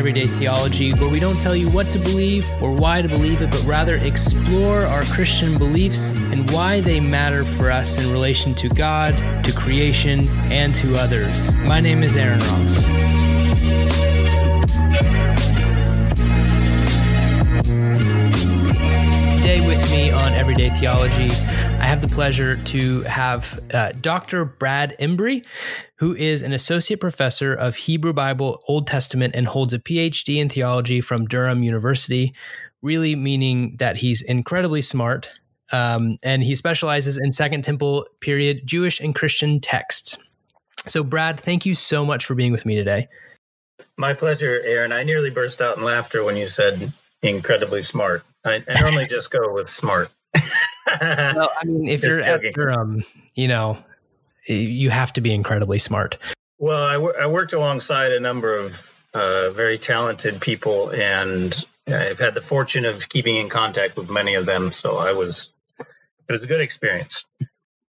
Everyday Theology, where we don't tell you what to believe or why to believe it, but rather explore our Christian beliefs and why they matter for us in relation to God, to creation, and to others. My name is Aaron Ross. Today, with me on Everyday Theology, I have the pleasure to have uh, Dr. Brad Embry, who is an associate professor of Hebrew Bible, Old Testament, and holds a PhD in theology from Durham University, really meaning that he's incredibly smart. Um, and he specializes in Second Temple period Jewish and Christian texts. So, Brad, thank you so much for being with me today. My pleasure, Aaron. I nearly burst out in laughter when you said incredibly smart. I, I normally just go with smart. well, I mean, if just you're joking. at Durham, you know, you have to be incredibly smart. Well, I, w- I worked alongside a number of uh, very talented people, and I've had the fortune of keeping in contact with many of them. So I was, it was a good experience.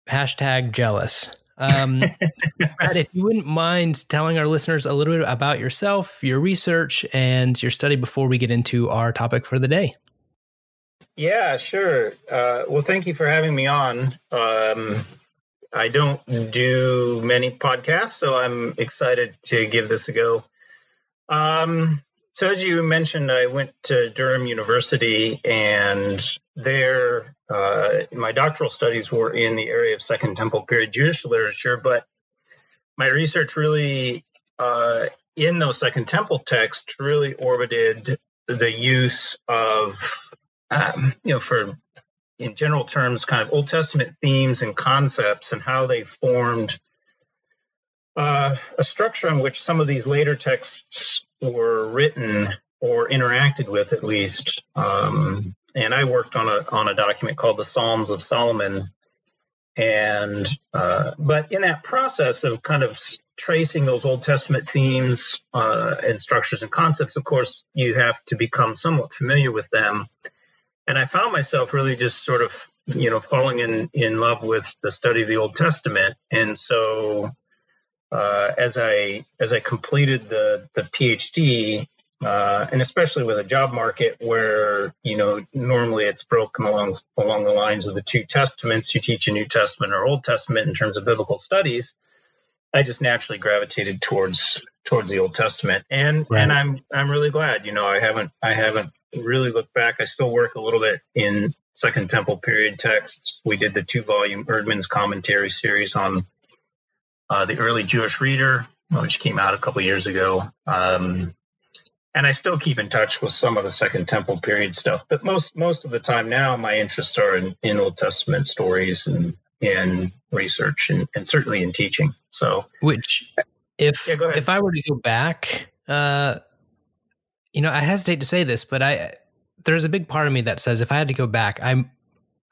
Hashtag jealous. Um, Brad, if you wouldn't mind telling our listeners a little bit about yourself, your research, and your study before we get into our topic for the day. Yeah, sure. Uh, well, thank you for having me on. Um, I don't do many podcasts, so I'm excited to give this a go. Um, so, as you mentioned, I went to Durham University, and there uh, my doctoral studies were in the area of Second Temple period Jewish literature, but my research really uh, in those Second Temple texts really orbited the use of, um, you know, for in general terms, kind of Old Testament themes and concepts and how they formed uh, a structure on which some of these later texts were written or interacted with, at least. Um, and I worked on a on a document called the Psalms of Solomon. And uh, but in that process of kind of tracing those Old Testament themes uh, and structures and concepts, of course, you have to become somewhat familiar with them. And I found myself really just sort of, you know, falling in in love with the study of the Old Testament. And so, uh, as I as I completed the the PhD, uh, and especially with a job market where you know normally it's broken along along the lines of the two testaments you teach a new testament or old testament in terms of biblical studies i just naturally gravitated towards towards the old testament and right. and i'm i'm really glad you know i haven't i haven't really looked back i still work a little bit in second temple period texts we did the two volume Eerdmans commentary series on uh, the early jewish reader which came out a couple years ago um, and I still keep in touch with some of the Second Temple period stuff. But most most of the time now, my interests are in, in Old Testament stories and in research and, and certainly in teaching. So, which if yeah, if I were to go back, uh, you know, I hesitate to say this, but I there's a big part of me that says if I had to go back, I'm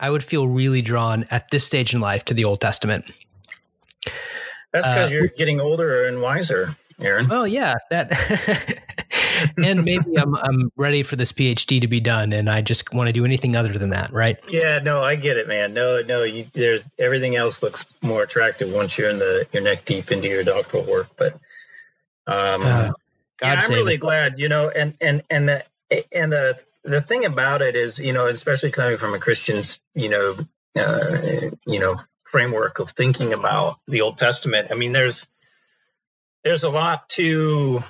I would feel really drawn at this stage in life to the Old Testament. That's because uh, you're getting older and wiser, Aaron. Well, yeah, that and maybe I'm I'm ready for this PhD to be done, and I just want to do anything other than that, right? Yeah, no, I get it, man. No, no, you, there's everything else looks more attractive once you're in the you're neck deep into your doctoral work. But um, uh, yeah, I'm really it. glad, you know, and and and the and the the thing about it is, you know, especially coming from a Christian's, you know, uh, you know, framework of thinking about the Old Testament. I mean, there's there's a lot to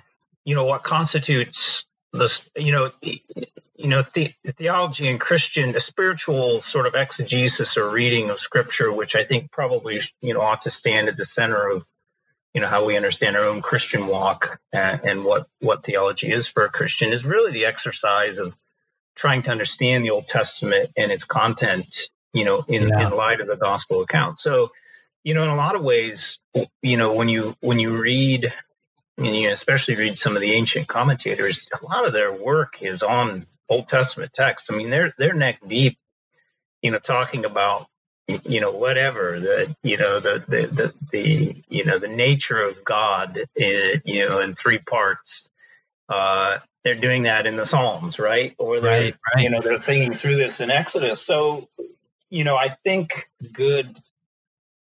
you know what constitutes this you know you know the, theology and christian the spiritual sort of exegesis or reading of scripture which i think probably you know ought to stand at the center of you know how we understand our own christian walk and, and what what theology is for a christian is really the exercise of trying to understand the old testament and its content you know in, yeah. in light of the gospel account so you know in a lot of ways you know when you when you read and you especially read some of the ancient commentators, a lot of their work is on Old Testament texts. I mean, they're they're neck deep, you know, talking about you know whatever the you know the the the, the you know the nature of God, in, you know, in three parts. Uh, they're doing that in the Psalms, right? Or they're right, right. you know they're thinking through this in Exodus. So you know, I think good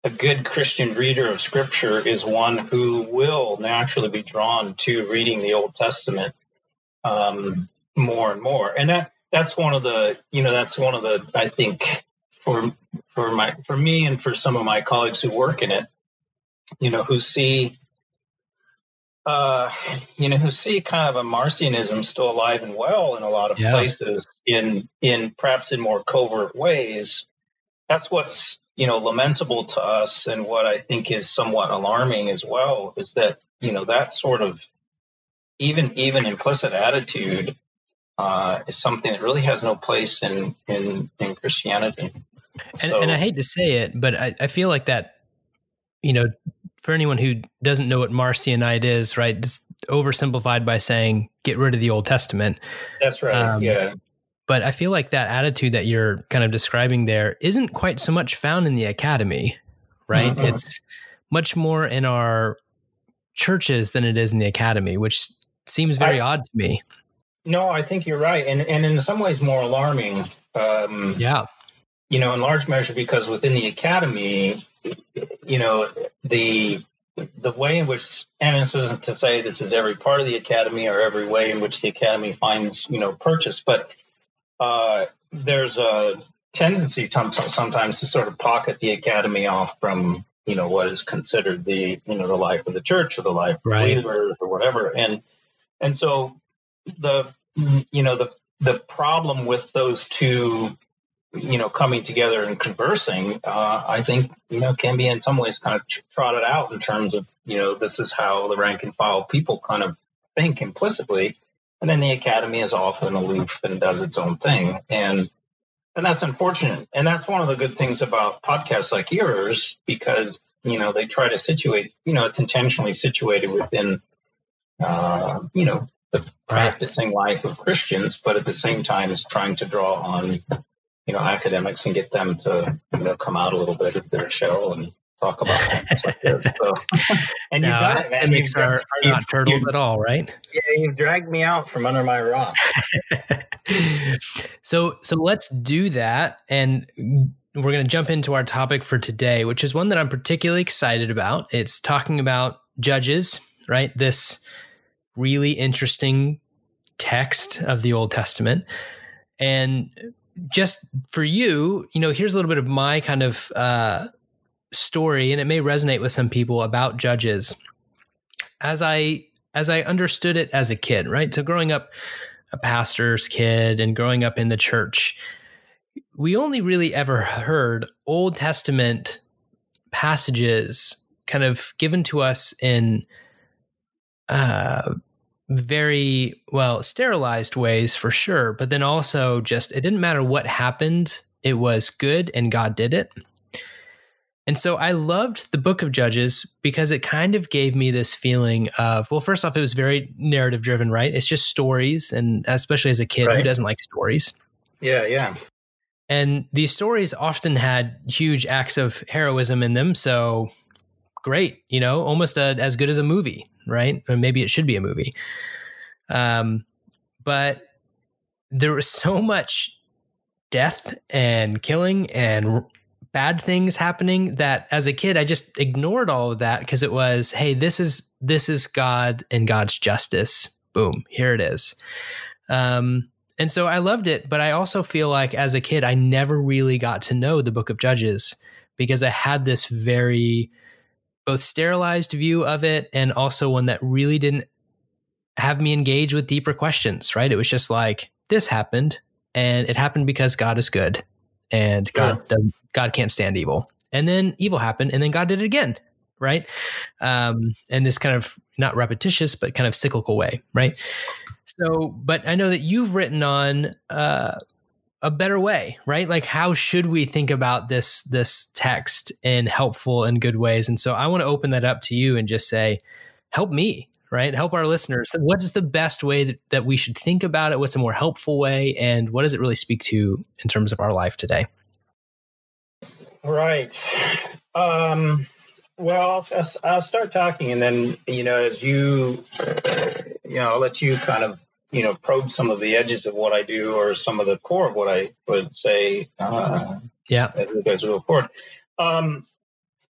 a good Christian reader of Scripture is one who will naturally be drawn to reading the Old Testament um, more and more. And that that's one of the you know that's one of the I think for for my for me and for some of my colleagues who work in it, you know, who see uh, you know, who see kind of a Marcionism still alive and well in a lot of yeah. places, in in perhaps in more covert ways. That's what's you know lamentable to us, and what I think is somewhat alarming as well is that you know that sort of even even implicit attitude uh, is something that really has no place in in in Christianity. And, so, and I hate to say it, but I, I feel like that you know for anyone who doesn't know what Marcionite is, right? It's oversimplified by saying get rid of the Old Testament. That's right. Um, yeah. But I feel like that attitude that you're kind of describing there isn't quite so much found in the academy, right? Mm-hmm. It's much more in our churches than it is in the academy, which seems very I, odd to me. No, I think you're right, and and in some ways more alarming. Um, yeah, you know, in large measure because within the academy, you know, the the way in which, and this isn't to say this is every part of the academy or every way in which the academy finds, you know, purchase, but uh, there's a tendency sometimes to sort of pocket the academy off from, you know, what is considered the, you know, the life of the church or the life of right. believers or whatever, and and so the, you know, the the problem with those two you know, coming together and conversing, uh, I think, you know, can be in some ways kind of trotted out in terms of, you know, this is how the rank and file people kind of think implicitly. And then the academy is often aloof and does its own thing. And, and that's unfortunate. And that's one of the good things about podcasts like yours, because, you know, they try to situate, you know, it's intentionally situated within, uh, you know, the practicing life of Christians, but at the same time is trying to draw on you know academics and get them to you know come out a little bit of their shell and talk about like this. So, and you've done it, man. You've, are, are not turtles at all, right? Yeah, you've dragged me out from under my rock. so, so let's do that, and we're going to jump into our topic for today, which is one that I'm particularly excited about. It's talking about judges, right? This really interesting text of the Old Testament. And just for you, you know, here's a little bit of my kind of uh, story, and it may resonate with some people about judges. As I as I understood it as a kid, right? So growing up a pastor's kid and growing up in the church, we only really ever heard Old Testament passages kind of given to us in uh, very well sterilized ways for sure, but then also just it didn't matter what happened, it was good and God did it. And so I loved the book of Judges because it kind of gave me this feeling of, well, first off, it was very narrative driven, right? It's just stories. And especially as a kid, right. who doesn't like stories? Yeah, yeah. And these stories often had huge acts of heroism in them. So great, you know, almost a, as good as a movie right? Or maybe it should be a movie. Um, but there was so much death and killing and bad things happening that as a kid I just ignored all of that because it was hey this is this is God and God's justice. Boom here it is. Um and so I loved it but I also feel like as a kid I never really got to know the book of judges because I had this very both sterilized view of it and also one that really didn't have me engage with deeper questions, right? It was just like, this happened and it happened because God is good and God yeah. God can't stand evil. And then evil happened and then God did it again, right? Um, and this kind of not repetitious, but kind of cyclical way, right? So, but I know that you've written on uh, a better way, right? Like how should we think about this this text in helpful and good ways? And so I want to open that up to you and just say, help me, right? Help our listeners. What is the best way that, that we should think about it? What's a more helpful way? And what does it really speak to in terms of our life today? Right. Um, well, I'll, I'll, start talking, and then you know, as you, you know, I'll let you kind of you know probe some of the edges of what I do or some of the core of what I would say. Uh, yeah, as we go forward. Um,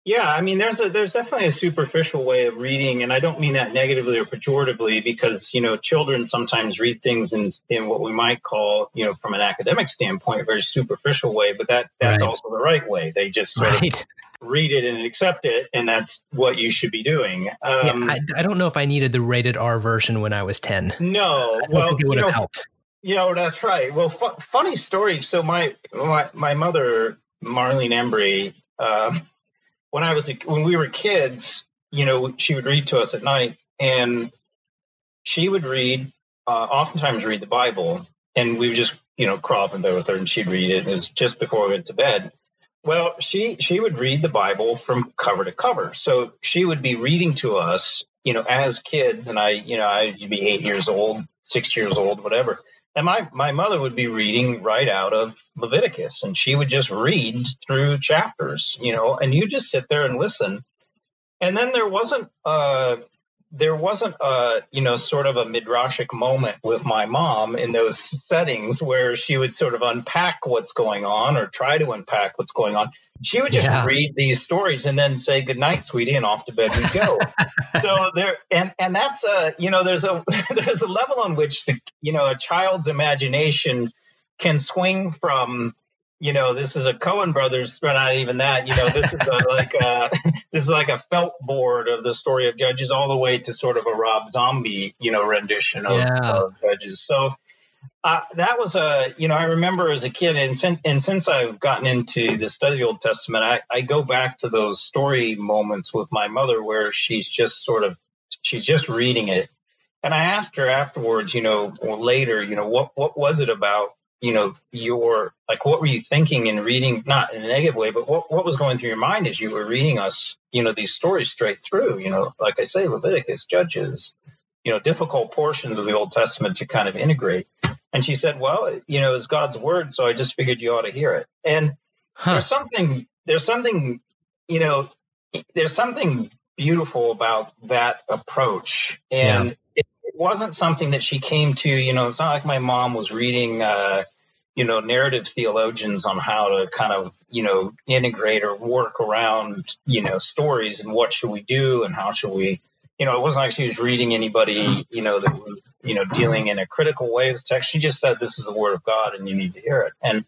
Yeah, I mean, there's a there's definitely a superficial way of reading, and I don't mean that negatively or pejoratively, because you know, children sometimes read things in in what we might call, you know, from an academic standpoint, a very superficial way. But that that's right. also the right way. They just sort right. of read it and accept it, and that's what you should be doing. Um, yeah, I, I, don't know if I needed the rated R version when I was ten. No, well, it would have helped. You know, that's right. Well, fu- funny story. So my my, my mother, Marlene Embry. Uh, when I was when we were kids, you know, she would read to us at night, and she would read, uh, oftentimes read the Bible, and we would just you know crawl up in bed with her, and she'd read it. It was just before we went to bed. Well, she she would read the Bible from cover to cover. So she would be reading to us, you know, as kids, and I, you know, I'd be eight years old, six years old, whatever. And my, my mother would be reading right out of Leviticus, and she would just read through chapters, you know, and you just sit there and listen. And then there wasn't uh, there wasn't a you know sort of a midrashic moment with my mom in those settings where she would sort of unpack what's going on or try to unpack what's going on she would just yeah. read these stories and then say good night sweetie and off to bed we go so there and and that's a you know there's a there's a level on which the you know a child's imagination can swing from you know this is a Coen brothers but not even that you know this is a, like a, this is like a felt board of the story of judges all the way to sort of a rob zombie you know rendition of, yeah. of judges so uh, that was a, you know, I remember as a kid, and, sin- and since I've gotten into the study of the Old Testament, I, I go back to those story moments with my mother where she's just sort of, she's just reading it. And I asked her afterwards, you know, or later, you know, what, what was it about, you know, your, like, what were you thinking in reading, not in a negative way, but what, what was going through your mind as you were reading us, you know, these stories straight through, you know, like I say, Leviticus, Judges, you know, difficult portions of the Old Testament to kind of integrate. And she said, "Well, you know, it's God's word, so I just figured you ought to hear it." And huh. there's something, there's something, you know, there's something beautiful about that approach, and yeah. It, wasn't something that she came to. You know, it's not like my mom was reading. Uh, you know, narrative theologians on how to kind of, you know, integrate or work around, you know, stories and what should we do and how should we, you know, it wasn't like she was reading anybody, you know, that was, you know, dealing in a critical way with text. She just said, this is the word of God and you need to hear it. And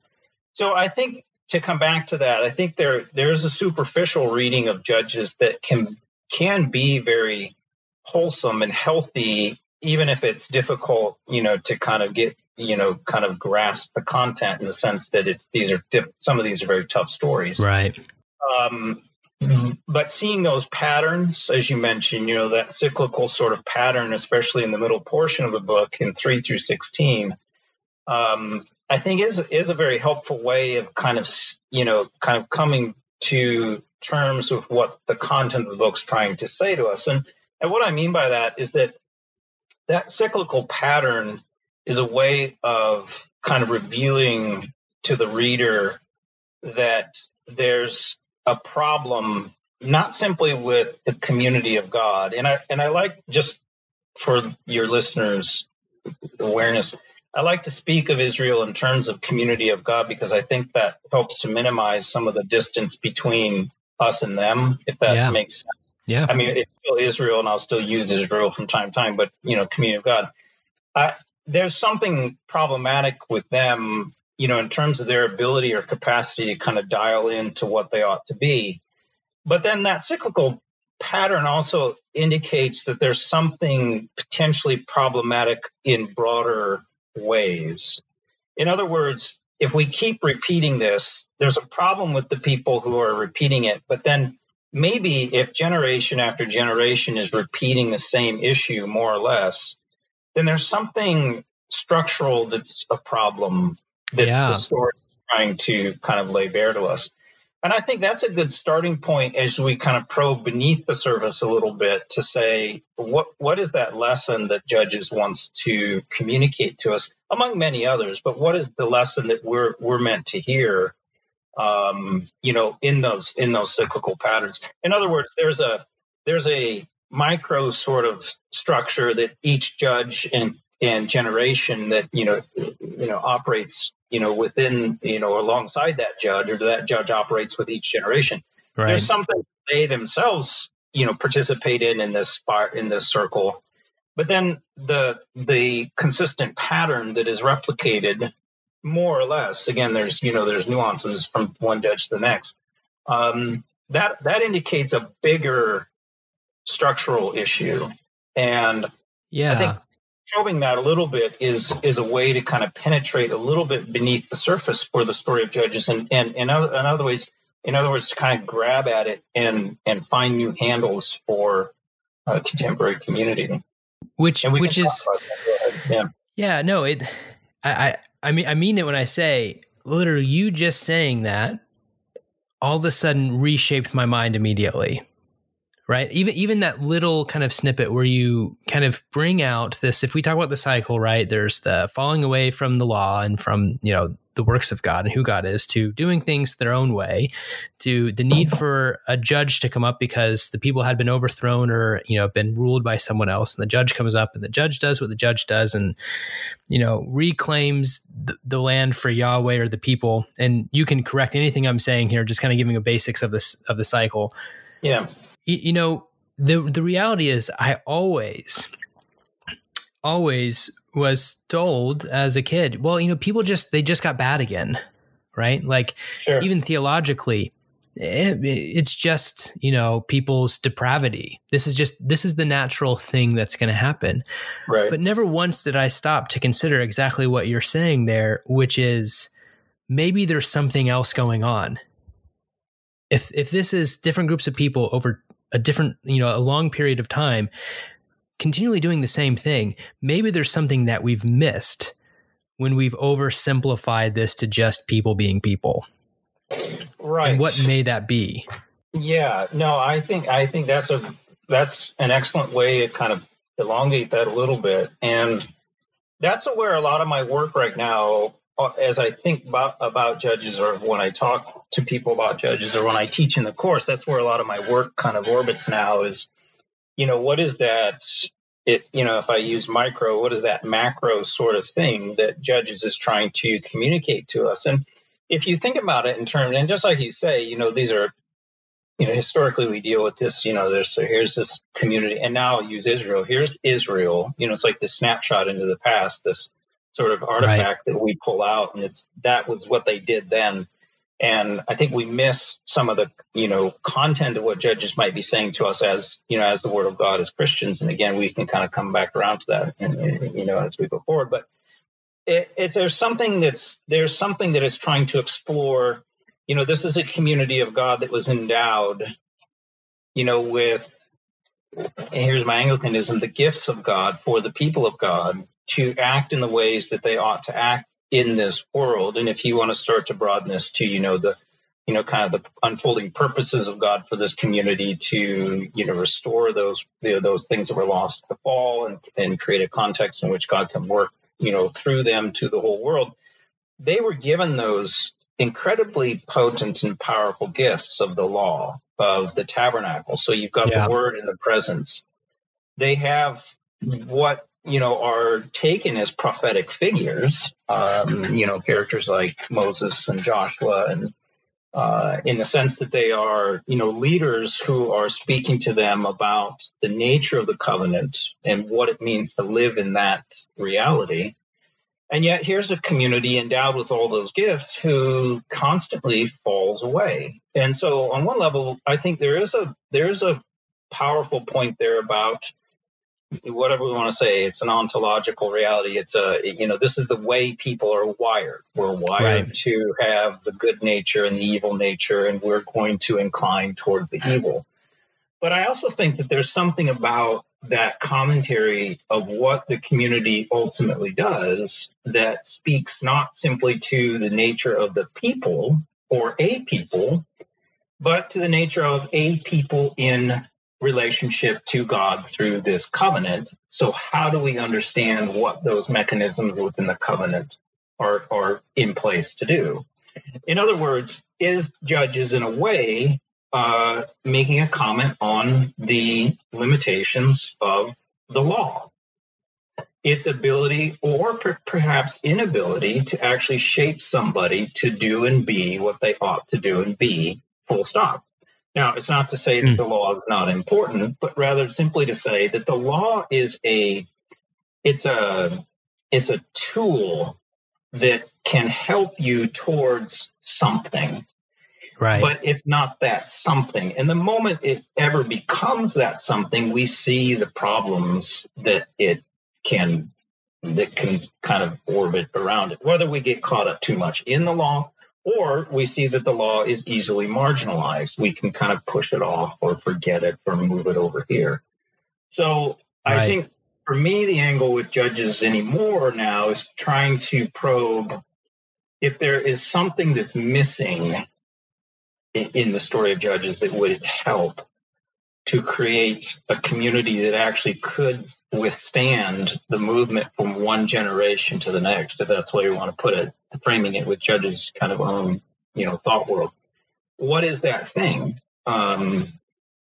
so I think to come back to that, I think there, there's a superficial reading of judges that can, can be very wholesome and healthy, even if it's difficult, you know, to kind of get, you know, kind of grasp the content in the sense that it's, these are, diff- some of these are very tough stories. Right. Um, Mm-hmm. But seeing those patterns, as you mentioned, you know, that cyclical sort of pattern, especially in the middle portion of the book in three through 16, um, I think is, is a very helpful way of kind of, you know, kind of coming to terms with what the content of the book's trying to say to us. And, and what I mean by that is that that cyclical pattern is a way of kind of revealing to the reader that there's a problem not simply with the community of God. And I and I like just for your listeners awareness, I like to speak of Israel in terms of community of God because I think that helps to minimize some of the distance between us and them, if that yeah. makes sense. Yeah. I mean, it's still Israel, and I'll still use Israel from time to time, but you know, community of God. I, there's something problematic with them you know, in terms of their ability or capacity to kind of dial into what they ought to be. But then that cyclical pattern also indicates that there's something potentially problematic in broader ways. In other words, if we keep repeating this, there's a problem with the people who are repeating it. But then maybe if generation after generation is repeating the same issue more or less, then there's something structural that's a problem that yeah. the story is trying to kind of lay bare to us. And I think that's a good starting point as we kind of probe beneath the surface a little bit to say what what is that lesson that Judges wants to communicate to us, among many others. But what is the lesson that we're we're meant to hear, um, you know, in those in those cyclical patterns? In other words, there's a there's a micro sort of structure that each judge and and generation that you know you know operates you know within you know alongside that judge or that judge operates with each generation right. there's something they themselves, you know, participate in in this part in this circle. But then the the consistent pattern that is replicated more or less, again, there's you know there's nuances from one judge to the next. Um, that that indicates a bigger structural issue, and yeah, I think probing that a little bit is is a way to kind of penetrate a little bit beneath the surface for the story of Judges, and and in other, in other ways, in other words, to kind of grab at it and and find new handles for a contemporary community. Which which is yeah. Yeah no it I, I mean I mean it when I say literally you just saying that all of a sudden reshaped my mind immediately. Right? Even even that little kind of snippet where you kind of bring out this if we talk about the cycle right there's the falling away from the law and from you know the works of god and who god is to doing things their own way to the need for a judge to come up because the people had been overthrown or you know been ruled by someone else and the judge comes up and the judge does what the judge does and you know reclaims the, the land for yahweh or the people. And you can correct anything i'm saying here just kind of giving a basics of this of the cycle. Yeah. You know the the reality is i always always was told as a kid well you know people just they just got bad again right? Like sure. even theologically it, it's just you know people's depravity. This is just this is the natural thing that's going to happen. Right. But never once did i stop to consider exactly what you're saying there which is maybe there's something else going on. If if this is different groups of people over a different, you know, a long period of time, continually doing the same thing, maybe there's something that we've missed when we've oversimplified this to just people being people. Right. And what may that be? Yeah, no, I think I think that's a that's an excellent way to kind of elongate that a little bit. And that's where a lot of my work right now uh, as I think about about judges, or when I talk to people about judges, or when I teach in the course, that's where a lot of my work kind of orbits now. Is you know what is that? It you know if I use micro, what is that macro sort of thing that judges is trying to communicate to us? And if you think about it in terms, and just like you say, you know these are you know historically we deal with this you know there's so here's this community and now I'll use israel here's israel you know it's like this snapshot into the past this sort of artifact right. that we pull out, and it's that was what they did then. And I think we miss some of the you know content of what judges might be saying to us as you know as the Word of God as Christians. And again, we can kind of come back around to that, and, you know, as we go forward. But it, it's there's something that's there's something that is trying to explore. You know, this is a community of God that was endowed, you know, with here's my Anglicanism, the gifts of God for the people of God to act in the ways that they ought to act in this world. And if you want to start to broaden this to, you know, the, you know, kind of the unfolding purposes of God for this community to, you know, restore those, you know, those things that were lost to the fall and, and create a context in which God can work, you know, through them to the whole world. They were given those incredibly potent and powerful gifts of the law of the tabernacle. So you've got yeah. the word and the presence. They have what you know, are taken as prophetic figures, um, you know, characters like Moses and Joshua, and uh, in the sense that they are, you know, leaders who are speaking to them about the nature of the covenant and what it means to live in that reality. And yet, here's a community endowed with all those gifts who constantly falls away. And so, on one level, I think there is a there's a powerful point there about whatever we want to say it's an ontological reality. It's a you know this is the way people are wired. We're wired right. to have the good nature and the evil nature and we're going to incline towards the evil. But i also think that there's something about that commentary of what the community ultimately does that speaks not simply to the nature of the people or a people but to the nature of a people in relationship to God through this covenant. So, how do we understand what those mechanisms within the covenant are, are in place to do? In other words, is Judges in a way uh, making a comment on the limitations of the law? Its ability or per- perhaps inability to actually shape somebody to do and be what they ought to do and be, full stop Now, it's not to say that the hmm. law is not important, but rather simply to say that the law is a it's a it's a tool that can help you towards something. Right. But it's not that something. And the moment it ever becomes that something, we see the problems that it can that can kind of orbit around it. Whether we get caught up too much in the law or we see that the law is easily marginalized. We can kind of push it off or forget it or move it over here. So right. I think for me, the angle with judges anymore now is trying to probe if there is something that's missing in the story of judges that would help to create a community that actually could withstand the movement from one generation to the next, if that's way you want to put it, framing it with Judge's kind of own, you know, thought world. What is that thing? Um,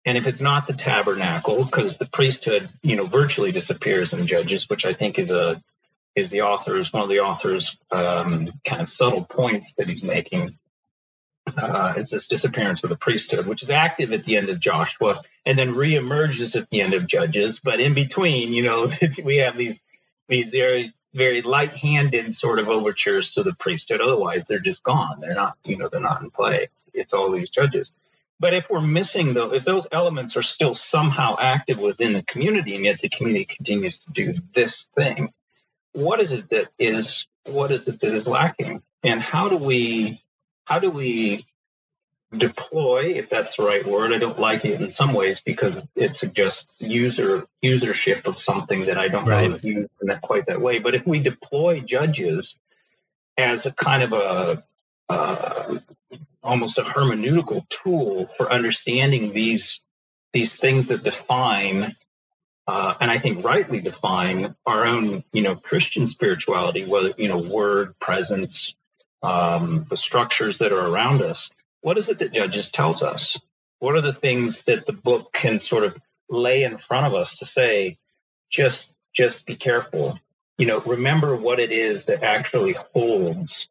and if it's not the tabernacle, because the priesthood, you know, virtually disappears in Judges, which I think is a is the author's one of the author's um, kind of subtle points that he's making uh, it's this disappearance of the priesthood, which is active at the end of Joshua and then reemerges at the end of Judges. But in between, you know, we have these these very very light-handed sort of overtures to the priesthood. Otherwise, they're just gone. They're not, you know, they're not in play. It's, it's all these judges. But if we're missing though, if those elements are still somehow active within the community, and yet the community continues to do this thing, what is it that is what is it that is lacking? And how do we how do we deploy, if that's the right word? I don't like it in some ways because it suggests user usership of something that I don't right. know use in that quite that way. But if we deploy judges as a kind of a uh, almost a hermeneutical tool for understanding these these things that define uh, and I think rightly define our own, you know, Christian spirituality, whether you know, word, presence, um, the structures that are around us. What is it that Judges tells us? What are the things that the book can sort of lay in front of us to say, just just be careful. You know, remember what it is that actually holds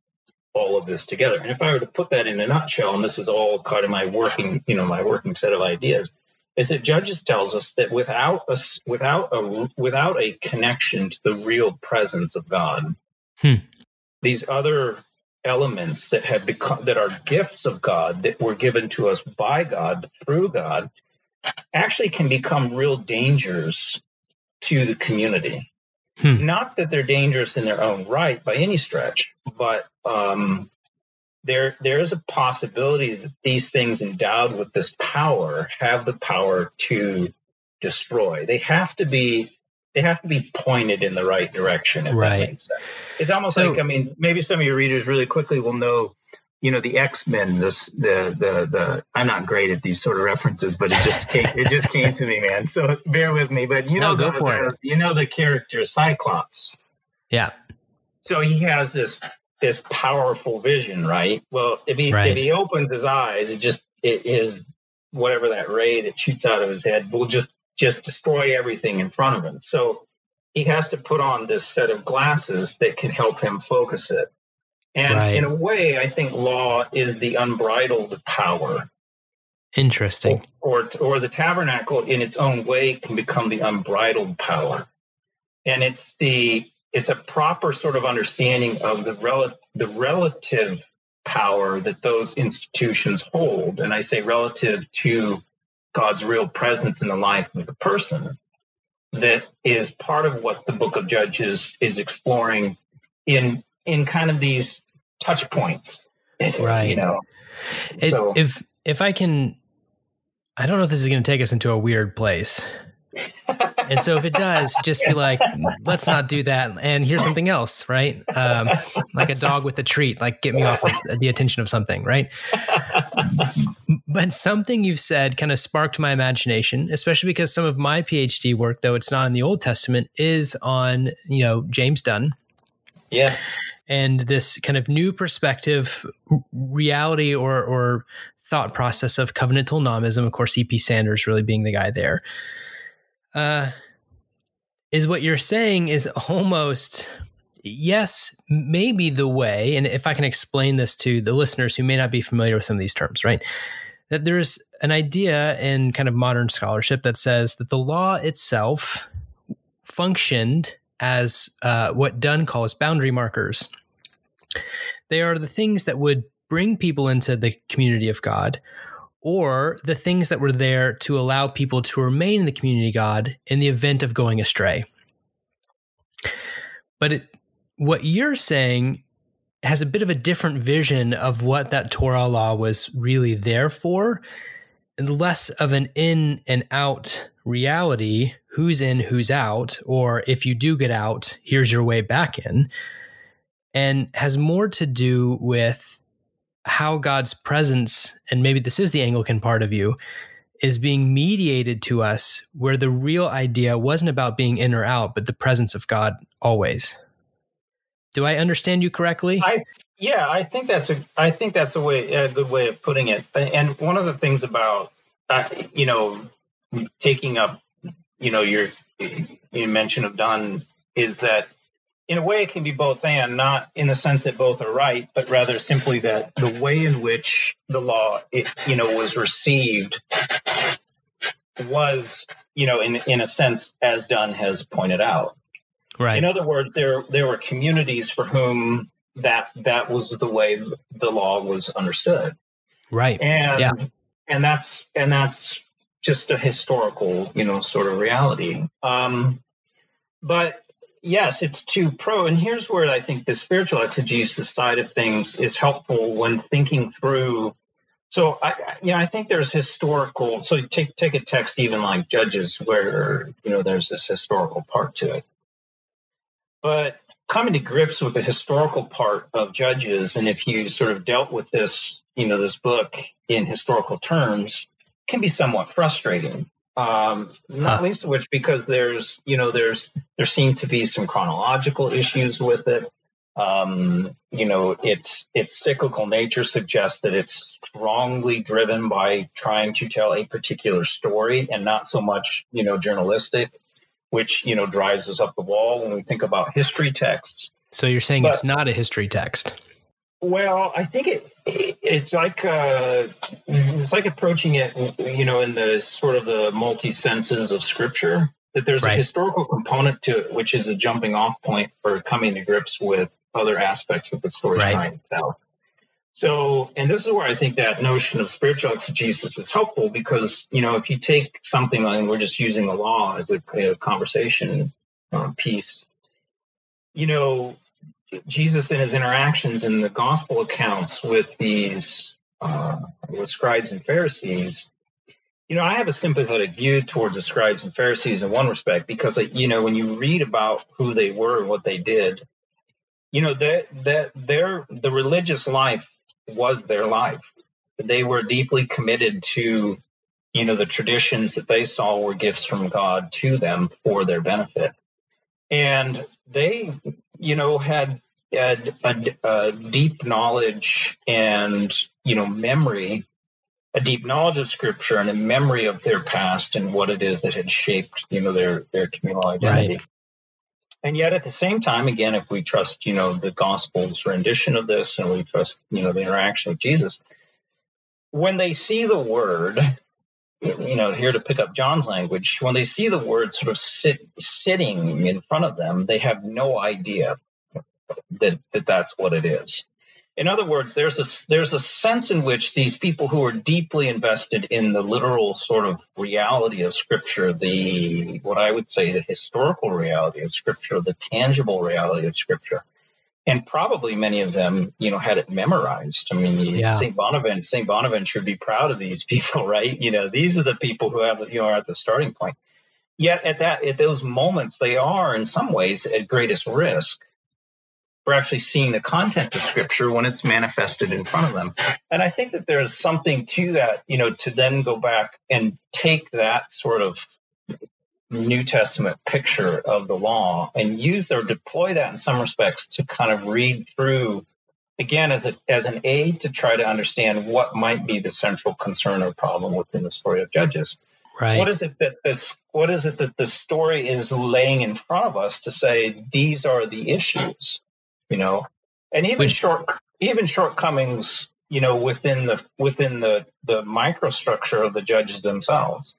all of this together. And if I were to put that in a nutshell, and this is all kind of my working, you know, my working set of ideas, is that Judges tells us that without a without a without a connection to the real presence of God, hmm. these other elements that have become that are gifts of God that were given to us by God through God actually can become real dangers to the community. Hmm. Not that they're dangerous in their own right by any stretch, but um, there there is a possibility that these things endowed with this power have the power to destroy. They have to be they have to be pointed in the right direction. If right. that makes sense. It's almost so, like I mean, maybe some of your readers really quickly will know, you know, the X Men. This the the the. I'm not great at these sort of references, but it just came, it just came to me, man. So bear with me. But you know, no, go the, for the, it. You know the character Cyclops. Yeah. So he has this this powerful vision, right? Well, if he right. if he opens his eyes, it just it is whatever that ray that shoots out of his head will just just destroy everything in front of him. So he has to put on this set of glasses that can help him focus it. And right. in a way, I think law is the unbridled power. Interesting. Or, or, or the tabernacle in its own way can become the unbridled power. And it's the it's a proper sort of understanding of the rel- the relative power that those institutions hold. And I say relative to God's real presence in the life of the person that is part of what the book of Judges is exploring in in kind of these touch points. Right. You know. It, so if if I can I don't know if this is going to take us into a weird place and so if it does, just be like, let's not do that. And here's something else, right? Um, like a dog with a treat, like get me off of the attention of something, right? But something you've said kind of sparked my imagination, especially because some of my PhD work, though it's not in the Old Testament, is on, you know, James Dunn. Yeah. And this kind of new perspective, reality or, or thought process of covenantal nomism. Of course, E.P. Sanders really being the guy there uh, is what you're saying is almost yes, maybe the way, and if I can explain this to the listeners who may not be familiar with some of these terms, right? That there's an idea in kind of modern scholarship that says that the law itself functioned as uh, what Dunn calls boundary markers. They are the things that would bring people into the community of God, or the things that were there to allow people to remain in the community of God in the event of going astray. But it, what you're saying has a bit of a different vision of what that Torah law was really there for, less of an in and out reality who's in, who's out, or if you do get out, here's your way back in, and has more to do with how God's presence, and maybe this is the Anglican part of you, is being mediated to us, where the real idea wasn't about being in or out, but the presence of God always. Do I understand you correctly? I, yeah, I think that's a I think that's a way a good way of putting it. And one of the things about uh, you know taking up you know your your mention of Dunn is that in a way it can be both and not in the sense that both are right, but rather simply that the way in which the law it, you know was received was you know in in a sense as Dunn has pointed out Right. In other words, there there were communities for whom that that was the way the law was understood. Right. And yeah. and that's and that's just a historical, you know, sort of reality. Um, but yes, it's too pro. And here's where I think the spiritual exegesis side of things is helpful when thinking through. So I, you know, I think there's historical. So take take a text even like Judges, where you know there's this historical part to it. But coming to grips with the historical part of judges, and if you sort of dealt with this, you know, this book in historical terms, can be somewhat frustrating. Um, not huh. least of which because there's, you know, there's there seem to be some chronological issues with it. Um, you know, its its cyclical nature suggests that it's strongly driven by trying to tell a particular story and not so much, you know, journalistic which you know drives us up the wall when we think about history texts. So you're saying but, it's not a history text? Well, I think it it's like uh, it's like approaching it, you know, in the sort of the multi senses of Scripture. That there's right. a historical component to it, which is a jumping off point for coming to grips with other aspects of the story's right. trying to tell. So, and this is where I think that notion of spiritual exegesis is helpful because, you know, if you take something like we're just using the law as a, a conversation uh, piece, you know, Jesus in his interactions in the gospel accounts with these uh, with scribes and Pharisees, you know, I have a sympathetic view towards the scribes and Pharisees in one respect because, you know, when you read about who they were and what they did, you know that that their the religious life was their life. They were deeply committed to, you know, the traditions that they saw were gifts from God to them for their benefit. And they, you know, had, had a, a deep knowledge and, you know, memory, a deep knowledge of scripture and a memory of their past and what it is that had shaped, you know, their, their communal identity. Right. And yet at the same time, again, if we trust, you know, the gospel's rendition of this and we trust, you know, the interaction with Jesus, when they see the word, you know, here to pick up John's language, when they see the word sort of sit, sitting in front of them, they have no idea that, that that's what it is. In other words, there's a there's a sense in which these people who are deeply invested in the literal sort of reality of Scripture, the what I would say the historical reality of Scripture, the tangible reality of Scripture, and probably many of them, you know, had it memorized. I mean, yeah. Saint Bonaventure, Saint Bonaventure should be proud of these people, right? You know, these are the people who have you know are at the starting point. Yet at that at those moments, they are in some ways at greatest risk we're actually seeing the content of scripture when it's manifested in front of them. And I think that there's something to that, you know, to then go back and take that sort of New Testament picture of the law and use or deploy that in some respects to kind of read through again as a as an aid to try to understand what might be the central concern or problem within the story of Judges. Right. What is it that this what is it that the story is laying in front of us to say these are the issues? You know, and even Which, short even shortcomings you know, within the within the the microstructure of the judges themselves.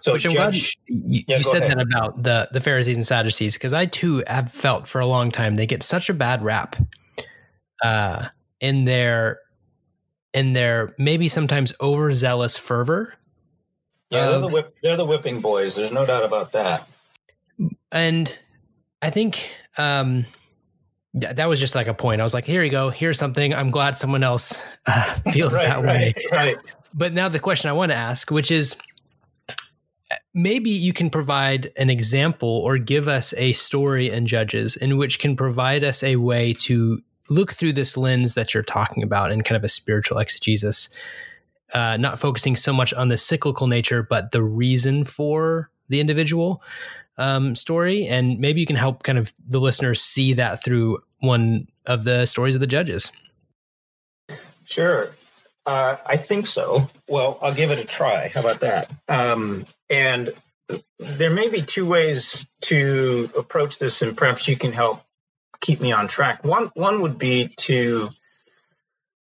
So Which judge, you, yeah, you said ahead. that about the the Pharisees and Sadducees because I too have felt for a long time they get such a bad rap uh, in their in their maybe sometimes overzealous fervor. Yeah, of, they're the whip, they're the whipping boys. There's no doubt about that. And I think um, that was just like a point. I was like, here you go. Here's something. I'm glad someone else uh, feels right, that right, way. Right. But now the question I want to ask, which is maybe you can provide an example or give us a story in Judges in which can provide us a way to look through this lens that you're talking about in kind of a spiritual exegesis, uh, not focusing so much on the cyclical nature, but the reason for the individual um, story. And maybe you can help kind of the listeners see that through one of the stories of the judges. Sure. Uh, I think so. Well, I'll give it a try. How about that? Um, and there may be two ways to approach this, and perhaps you can help keep me on track. One one would be to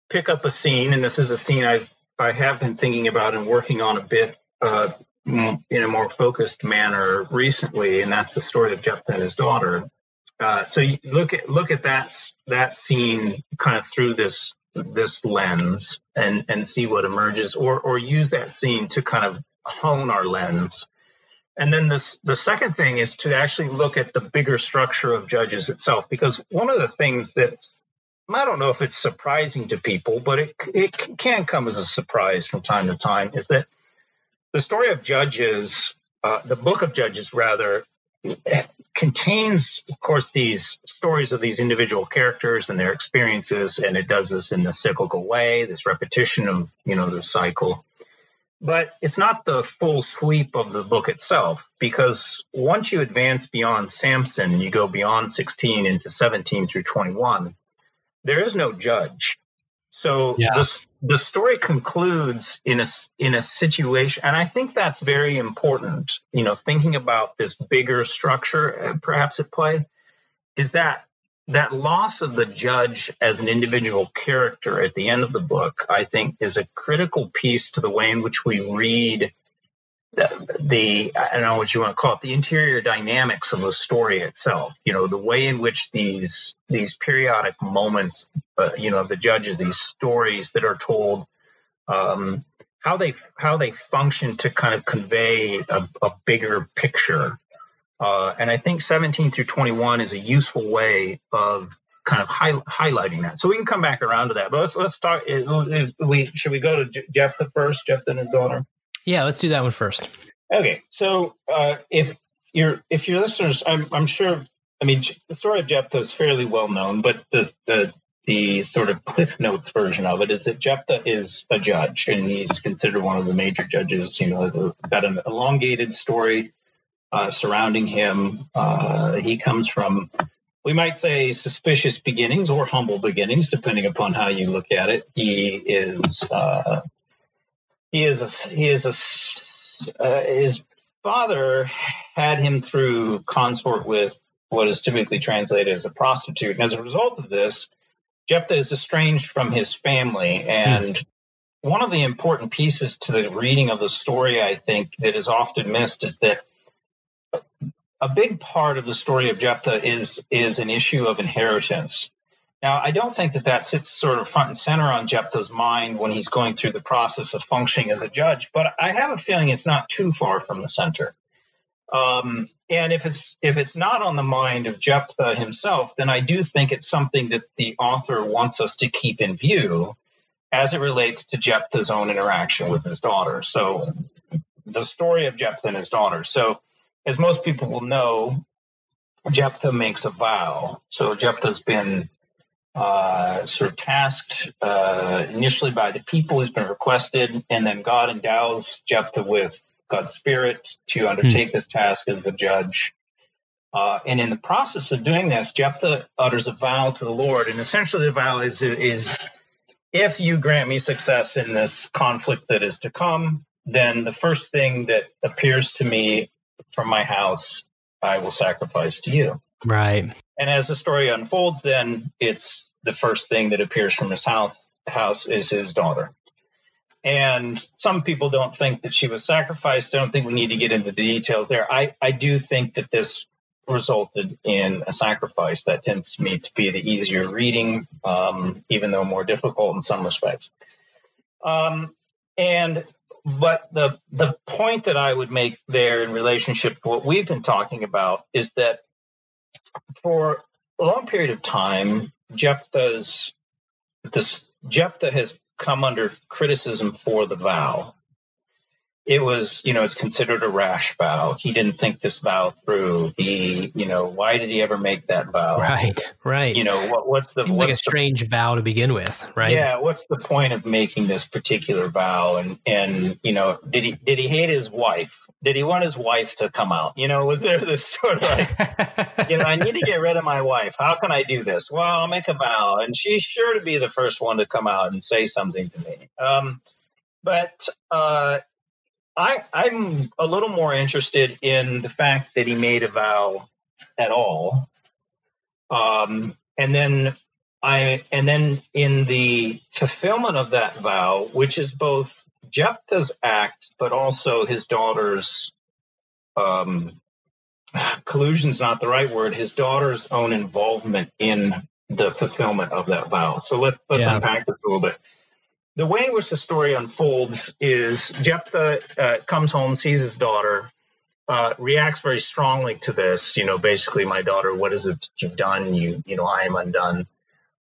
pick up a scene, and this is a scene I've I have been thinking about and working on a bit uh, in a more focused manner recently, and that's the story of Jephthah and his daughter. Uh, so you look at look at that that scene kind of through this this lens and and see what emerges, or or use that scene to kind of hone our lens and then this, the second thing is to actually look at the bigger structure of judges itself, because one of the things that's I don't know if it's surprising to people, but it it can come as a surprise from time to time is that the story of Judges, uh, the book of Judges rather, contains, of course, these stories of these individual characters and their experiences, and it does this in a cyclical way, this repetition of you know the cycle. But it's not the full sweep of the book itself, because once you advance beyond Samson, you go beyond 16 into 17 through 21, there is no judge. So yeah. the, the story concludes in a, in a situation, and I think that's very important, you know, thinking about this bigger structure uh, perhaps at play, is that that loss of the judge as an individual character at the end of the book, I think, is a critical piece to the way in which we read the, I don't know what you want to call it, the interior dynamics of the story itself. You know, the way in which these these periodic moments, uh, you know, the judges, these stories that are told, um, how they how they function to kind of convey a, a bigger picture uh, and I think 17 through 21 is a useful way of kind of high, highlighting that. So we can come back around to that. But let's let's start. We should we go to Jephthah first? Jephthah and his daughter. Yeah, let's do that one first. Okay, so uh, if your if your listeners, I'm I'm sure. I mean, the story of Jephthah is fairly well known, but the the the sort of Cliff Notes version of it is that Jephthah is a judge, and he's considered one of the major judges. You know, got an elongated story uh, surrounding him. Uh, he comes from, we might say, suspicious beginnings or humble beginnings, depending upon how you look at it. He is uh, he is a he is a uh, his father had him through consort with what is typically translated as a prostitute, and as a result of this, Jephthah is estranged from his family and. Hmm. One of the important pieces to the reading of the story, I think, that is often missed is that a big part of the story of Jephthah is is an issue of inheritance. Now, I don't think that that sits sort of front and center on Jephthah's mind when he's going through the process of functioning as a judge, but I have a feeling it's not too far from the center. Um, and if it's if it's not on the mind of Jephthah himself, then I do think it's something that the author wants us to keep in view as it relates to Jephthah's own interaction with his daughter. So, the story of Jephthah and his daughter. So as most people will know, Jephthah makes a vow. So Jephthah's been uh, sort of tasked uh, initially by the people. who's been requested, and then God endows Jephthah with God's spirit to undertake hmm. this task as the judge. Uh, and in the process of doing this, Jephthah utters a vow to the Lord, and essentially the vow is is if you grant me success in this conflict that is to come, then the first thing that appears to me from my house, I will sacrifice to you. Right. And as the story unfolds, then it's the first thing that appears from his house house is his daughter. And some people don't think that she was sacrificed. I don't think we need to get into the details there. I, I do think that this resulted in a sacrifice. That tends to me to be the easier reading, um, even though more difficult in some respects. Um, and but the the point that I would make there in relationship to what we've been talking about is that for a long period of time, Jephthah's this Jephthah has come under criticism for the vow it was, you know, it's considered a rash vow. He didn't think this vow through. He, you know, why did he ever make that vow? Right, right. You know, what, what's the seems what's like a the, strange vow to begin with, right? Yeah, what's the point of making this particular vow? And and you know, did he did he hate his wife? Did he want his wife to come out? You know, was there this sort of like, you know, I need to get rid of my wife. How can I do this? Well, I'll make a vow, and she's sure to be the first one to come out and say something to me. Um, but uh, I, I'm a little more interested in the fact that he made a vow at all. Um, and then I, and then in the fulfillment of that vow, which is both Jephthah's act, but also his daughter's, um, collusion's not the right word, his daughter's own involvement in the fulfillment of that vow. So let, let's yeah. unpack this a little bit the way in which the story unfolds is Jephthah uh, comes home, sees his daughter, uh, reacts very strongly to this. You know, basically, my daughter, what is it you've done? You, you know, I am undone.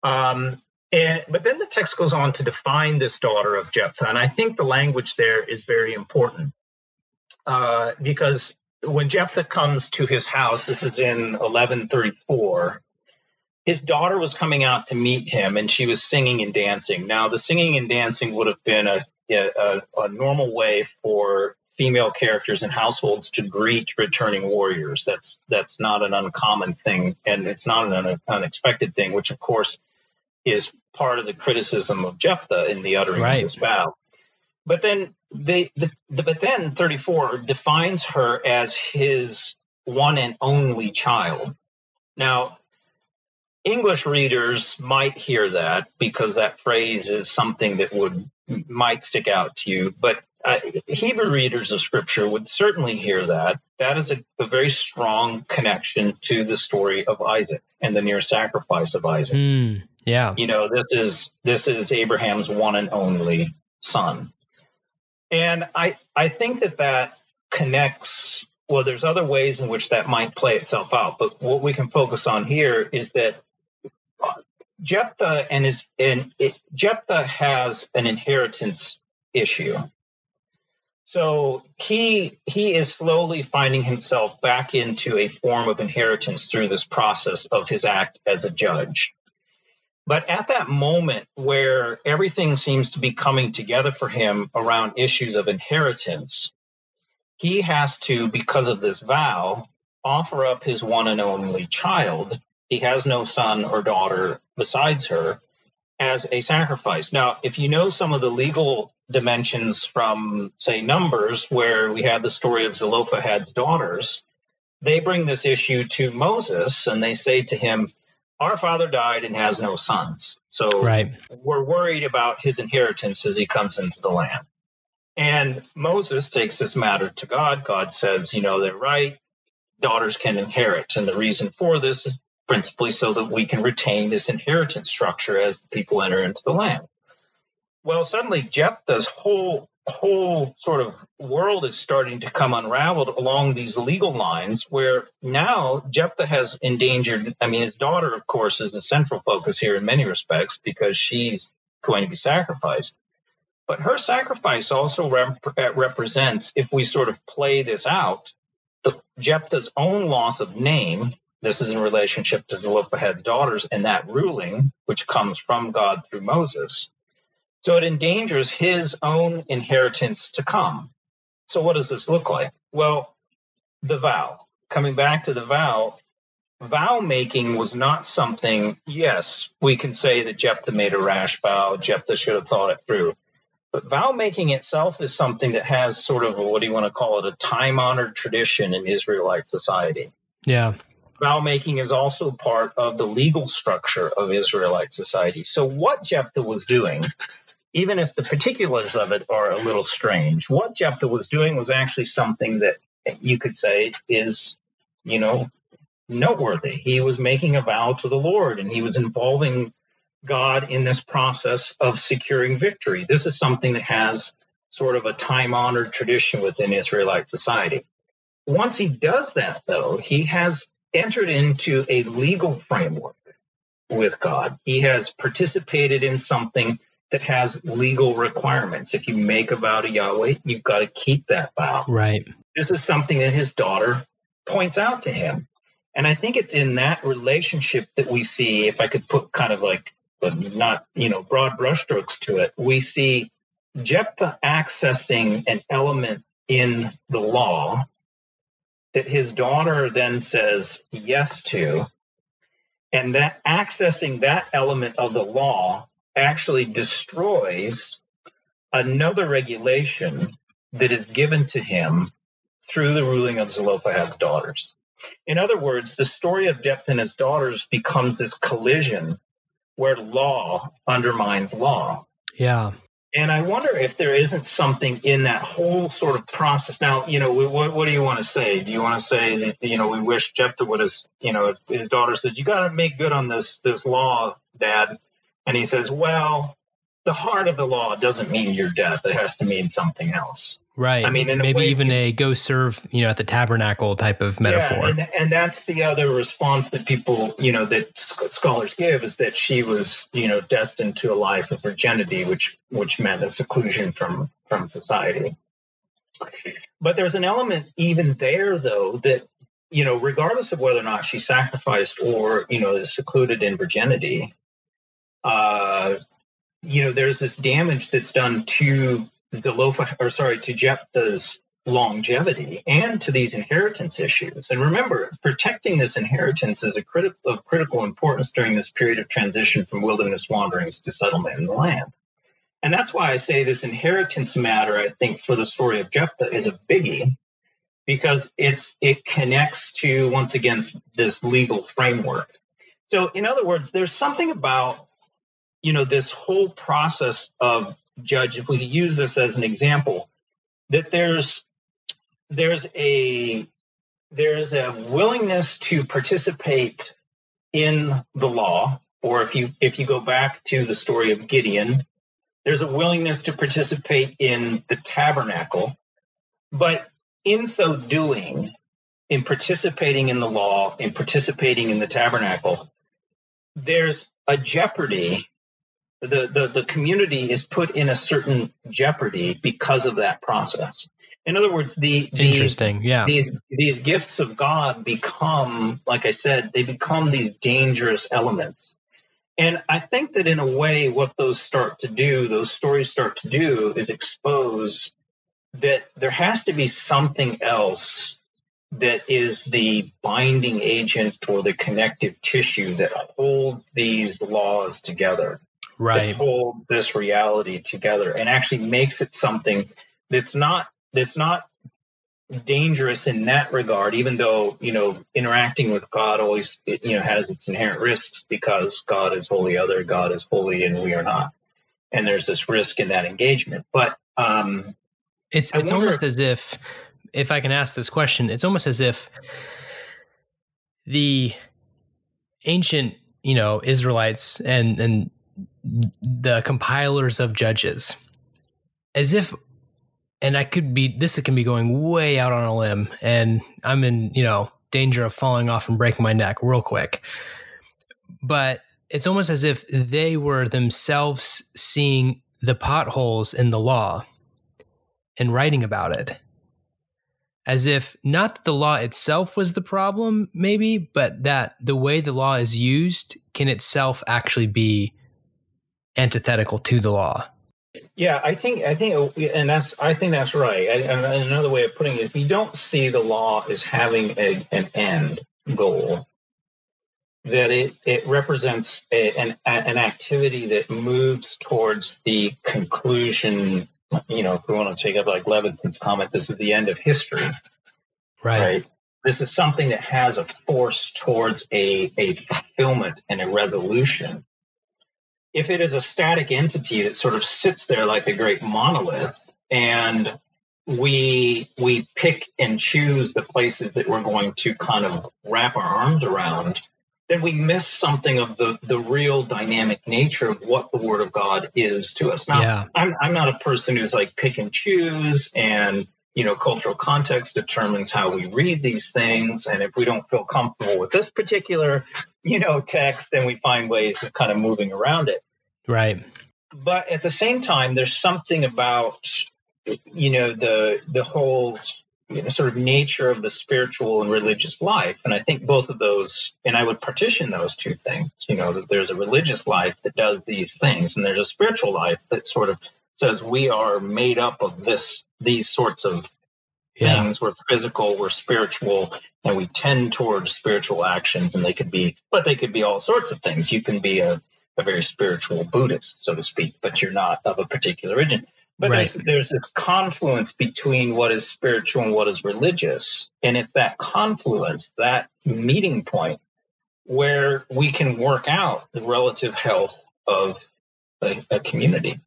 Um, and but then the text goes on to define this daughter of Jephthah, and I think the language there is very important uh, because when Jephthah comes to his house, this is in 1134 his daughter was coming out to meet him and she was singing and dancing. Now, the singing and dancing would have been a, a, a normal way for female characters in households to greet returning warriors. That's that's not an uncommon thing, and it's not an unexpected thing, which of course is part of the criticism of Jephthah in the uttering right. of this vow. But then they, the, the, but then 34 defines her as his one and only child. Now, English readers might hear that because that phrase is something that would might stick out to you, but uh, Hebrew readers of Scripture would certainly hear that. That is a, a, very strong connection to the story of Isaac and the near sacrifice of Isaac. Mm, yeah, you know this is this is Abraham's one and only son, and I I think that that connects. Well, there's other ways in which that might play itself out, but what we can focus on here is that Jephthah and his and it, Jephthah has an inheritance issue. So he he is slowly finding himself back into a form of inheritance through this process of his act as a judge. But at that moment where everything seems to be coming together for him around issues of inheritance, he has to, because of this vow, offer up his one and only child he has no son or daughter besides her as a sacrifice. Now, if you know some of the legal dimensions from, say, Numbers, where we have the story of Zelophehad's daughters, they bring this issue to Moses and they say to him, Our father died and has no sons. So right. we're worried about his inheritance as he comes into the land. And Moses takes this matter to God. God says, You know, they're right. Daughters can inherit. And the reason for this is principally so that we can retain this inheritance structure as the people enter into the land. Well, suddenly Jephthah's whole whole sort of world is starting to come unraveled along these legal lines where now Jephthah has endangered I mean his daughter of course is the central focus here in many respects because she's going to be sacrificed but her sacrifice also rep- uh, represents if we sort of play this out the Jephthah's own loss of name this is in relationship to Zelophehad's daughters and that ruling, which comes from God through Moses. So it endangers his own inheritance to come. So what does this look like? Well, the vow. Coming back to the vow, vow making was not something, yes, we can say that Jephthah made a rash vow, Jephthah should have thought it through. But vow making itself is something that has sort of what do you want to call it, a time honored tradition in Israelite society. Yeah. Vow making is also part of the legal structure of Israelite society. So, what Jephthah was doing, even if the particulars of it are a little strange, what Jephthah was doing was actually something that you could say is, you know, noteworthy. He was making a vow to the Lord and he was involving God in this process of securing victory. This is something that has sort of a time honored tradition within Israelite society. Once he does that, though, he has entered into a legal framework with God. He has participated in something that has legal requirements. If you make a vow to Yahweh, you've got to keep that vow. Right. This is something that his daughter points out to him. And I think it's in that relationship that we see, if I could put kind of like, but not, you know, broad brushstrokes to it, we see Jephthah accessing an element in the law that his daughter then says yes to, and that accessing that element of the law actually destroys another regulation that is given to him through the ruling of Zelophehad's daughters. In other words, the story of Jephthah and his daughters becomes this collision where law undermines law. Yeah. And I wonder if there isn't something in that whole sort of process. Now, you know, what, what do you want to say? Do you want to say that, you know, we wish Jephthah would have, you know, his daughter says, you got to make good on this, this law, dad. And he says, well, the heart of the law doesn't mean your death. It has to mean something else. Right. I mean, maybe way, even a go serve, you know, at the tabernacle type of metaphor. Yeah, and, and, that's the other response that people, you know, that scholars give is that she was, you know, destined to a life of virginity, which which meant a seclusion from from society. But there's an element even there, though, that you know, regardless of whether or not she sacrificed or you know is secluded in virginity, uh, you know, there's this damage that's done to Zelophehad, or sorry, to Jephthah's longevity and to these inheritance issues. And remember, protecting this inheritance is a crit- of critical importance during this period of transition from wilderness wanderings to settlement in the land. And that's why I say this inheritance matter, I think, for the story of Jephthah is a biggie because it's it connects to once again this legal framework. So in other words, there's something about you know this whole process of judge, if we use this as an example, that there's there's a there's a willingness to participate in the law, or if you if you go back to the story of Gideon, there's a willingness to participate in the tabernacle, but in so doing, in participating in the law, in participating in the tabernacle, there's a jeopardy the, the, the community is put in a certain jeopardy because of that process. In other words, the interesting, these, yeah, these these gifts of God become, like I said, they become these dangerous elements. And I think that in a way, what those start to do, those stories start to do, is expose that there has to be something else that is the binding agent or the connective tissue that holds these laws together right. that holds this reality together and actually makes it something that's not that's not dangerous in that regard even though you know interacting with god always you know has its inherent risks because god is holy other god is holy and we are not and there's this risk in that engagement but um it's it's wonder, almost as if if i can ask this question it's almost as if the ancient you know israelites and and the compilers of judges as if and I could be this can be going way out on a limb and I'm in, you know, danger of falling off and breaking my neck real quick. But it's almost as if they were themselves seeing the potholes in the law and writing about it. As if not that the law itself was the problem, maybe, but that the way the law is used can itself actually be antithetical to the law. Yeah, I think I think, and that's I think that's right. And another way of putting it, if you don't see the law as having a, an end goal, that it it represents a, an an activity that moves towards the conclusion. You know, if we want to take up like Levinson's comment, this is the end of history, right? right? this is something that has a force towards a, a fulfillment and a resolution. If it is a static entity that sort of sits there like a great monolith and we we pick and choose the places that we're going to kind of wrap our arms around, then we miss something of the the real dynamic nature of what the Word of God is to us. Now, yeah. I'm I'm not a person who's like pick and choose and you know, cultural context determines how we read these things. And if we don't feel comfortable with this particular, you know, text, then we find ways of kind of moving around it. Right. But at the same time, there's something about, you know, the the whole you know, sort of nature of the spiritual and religious life. And I think both of those, and I would partition those two things, you know, that there's a religious life that does these things, and there's a spiritual life that sort of says we are made up of this these sorts of yeah. things. We're physical, we're spiritual, and we tend towards spiritual actions. And they could be, but they could be all sorts of things. You can be a, a very spiritual Buddhist, so to speak, but you're not of a particular religion. But right. there's, there's this confluence between what is spiritual and what is religious. And it's that confluence, that meeting point, where we can work out the relative health of a, a community.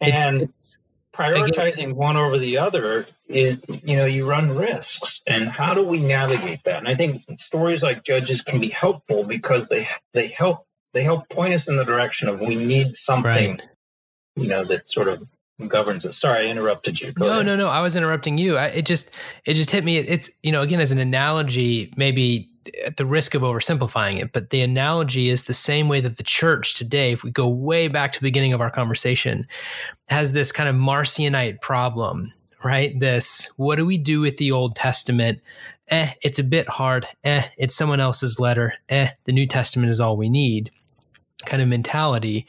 And it's, it's, prioritizing one over the other is, you know, you run risks. And how do we navigate that? And I think stories like Judges can be helpful because they they help they help point us in the direction of we need something, right. you know, that sort of governs it. Sorry, I interrupted you. Go no, ahead. no, no. I was interrupting you. I, it just it just hit me. It's you know again as an analogy, maybe at the risk of oversimplifying it, but the analogy is the same way that the church today, if we go way back to the beginning of our conversation, has this kind of Marcionite problem, right? This what do we do with the Old Testament? Eh, it's a bit hard. Eh, it's someone else's letter. Eh, the New Testament is all we need. Kind of mentality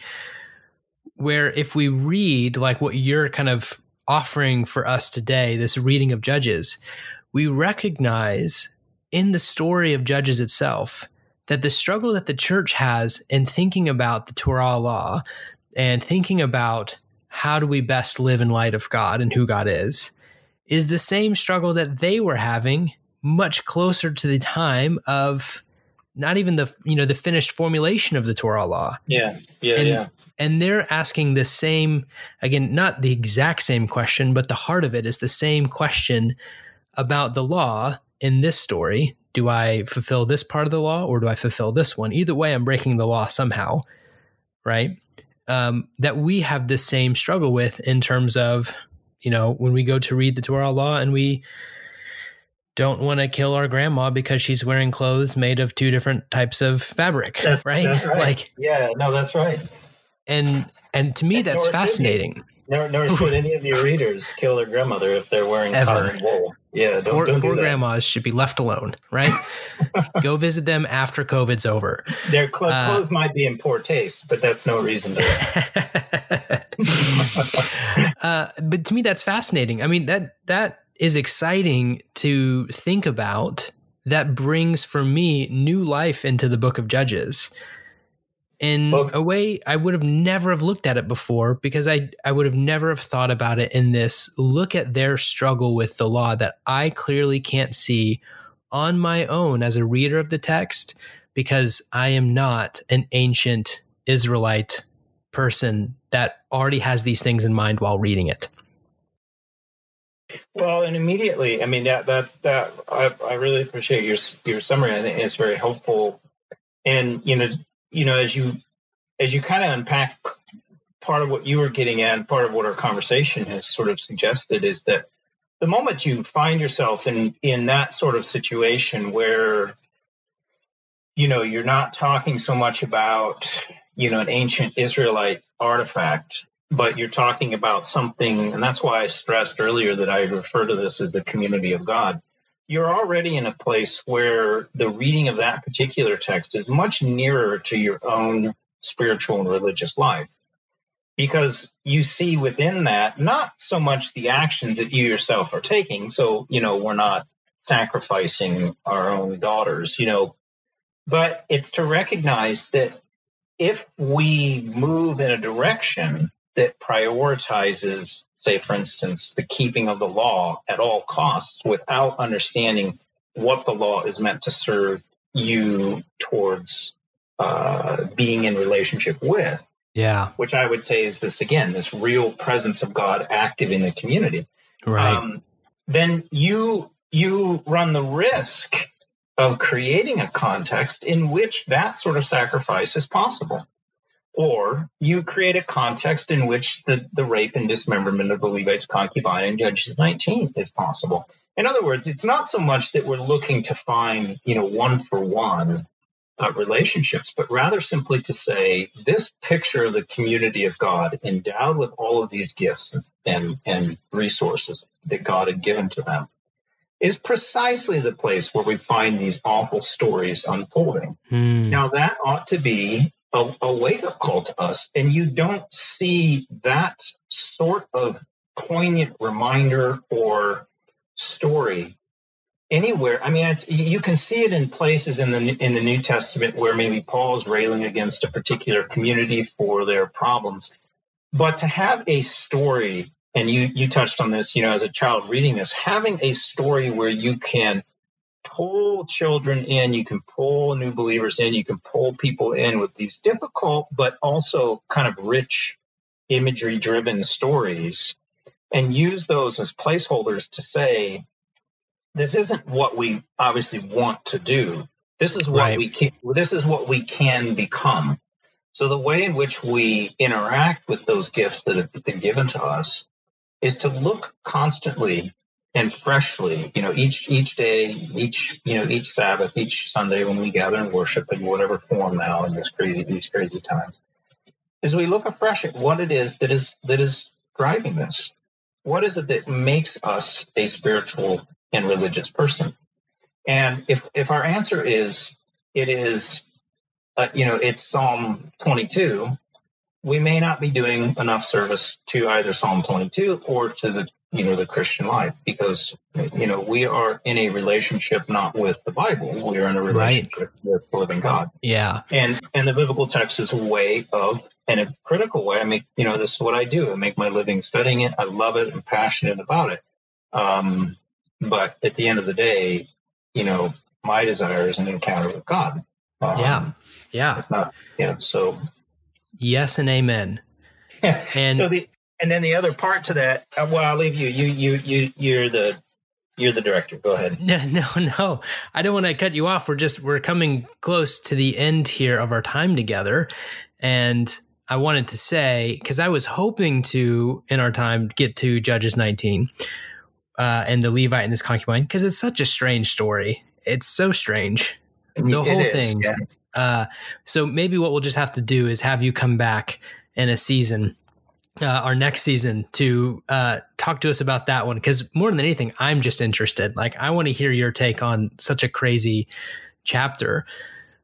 where if we read like what you're kind of offering for us today, this reading of Judges, we recognize in the story of Judges itself that the struggle that the church has in thinking about the Torah law and thinking about how do we best live in light of God and who God is is the same struggle that they were having much closer to the time of not even the you know the finished formulation of the Torah law. Yeah, yeah, and, yeah. And they're asking the same again, not the exact same question, but the heart of it is the same question about the law in this story. Do I fulfill this part of the law or do I fulfill this one? Either way, I'm breaking the law somehow, right? Um, that we have the same struggle with in terms of, you know, when we go to read the Torah law and we don't want to kill our grandma because she's wearing clothes made of two different types of fabric, that's, right? That's right? Like, yeah, no, that's right. And and to me, and that's fascinating. Nor, nor should any of your readers kill their grandmother if they're wearing Ever. cotton wool. Yeah, don't, poor, don't poor do grandmas should be left alone, right? Go visit them after COVID's over. Their cl- uh, clothes might be in poor taste, but that's no reason to. uh, but to me, that's fascinating. I mean that that is exciting to think about that brings for me new life into the book of judges in a way i would have never have looked at it before because i i would have never have thought about it in this look at their struggle with the law that i clearly can't see on my own as a reader of the text because i am not an ancient israelite person that already has these things in mind while reading it well, and immediately, I mean that that that I, I really appreciate your your summary. I think it's very helpful. And you know, you know, as you as you kind of unpack part of what you were getting at, part of what our conversation has sort of suggested is that the moment you find yourself in in that sort of situation where you know you're not talking so much about you know an ancient Israelite artifact but you're talking about something, and that's why I stressed earlier that I refer to this as the community of God. You're already in a place where the reading of that particular text is much nearer to your own spiritual and religious life because you see within that not so much the actions that you yourself are taking. So, you know, we're not sacrificing our own daughters, you know, but it's to recognize that if we move in a direction that prioritizes, say, for instance, the keeping of the law at all costs without understanding what the law is meant to serve you towards uh, being in relationship with. Yeah. Which I would say is this again, this real presence of God active in the community. Right. Um, then you you run the risk of creating a context in which that sort of sacrifice is possible. Or you create a context in which the, the rape and dismemberment of the Levite's concubine in Judges 19 is possible. In other words, it's not so much that we're looking to find, you know, one for one uh, relationships, but rather simply to say this picture of the community of God endowed with all of these gifts and, and, and resources that God had given to them is precisely the place where we find these awful stories unfolding. Hmm. Now, that ought to be a, a wake up call to us. And you don't see that sort of poignant reminder or story anywhere. I mean, you can see it in places in the in the New Testament where maybe Paul is railing against a particular community for their problems, but to have a story, and you you touched on this, you know, as a child reading this, having a story where you can pull children in, you can pull new believers in, you can pull people in with these difficult but also kind of rich imagery driven stories and use those as placeholders to say this isn't what we obviously want to do. This is what right. we can this is what we can become. So the way in which we interact with those gifts that have been given to us is to look constantly and freshly, you know, each each day, each you know, each Sabbath, each Sunday when we gather and worship in whatever form now in this crazy these crazy times, is we look afresh at what it is that is that is driving this. What is it that makes us a spiritual and religious person? And if if our answer is it is, uh, you know, it's Psalm 22, we may not be doing enough service to either Psalm 22 or to the you know the Christian life because you know we are in a relationship not with the Bible. We are in a relationship right. with the living God. Yeah. And and the biblical text is a way of in a critical way I make you know this is what I do. I make my living studying it. I love it. I'm passionate about it. Um, but at the end of the day you know my desire is an encounter with God. Um, yeah. Yeah. it's not yeah so. Yes and amen. And so the and then the other part to that, uh, well, I'll leave you. You you you you're the you're the director. Go ahead. No, no, no. I don't want to cut you off. We're just we're coming close to the end here of our time together, and I wanted to say because I was hoping to in our time get to Judges 19 uh, and the Levite and his concubine because it's such a strange story. It's so strange. The whole thing. Yeah. Uh, so maybe what we'll just have to do is have you come back in a season uh, our next season to uh, talk to us about that one because more than anything, I'm just interested. Like, I want to hear your take on such a crazy chapter.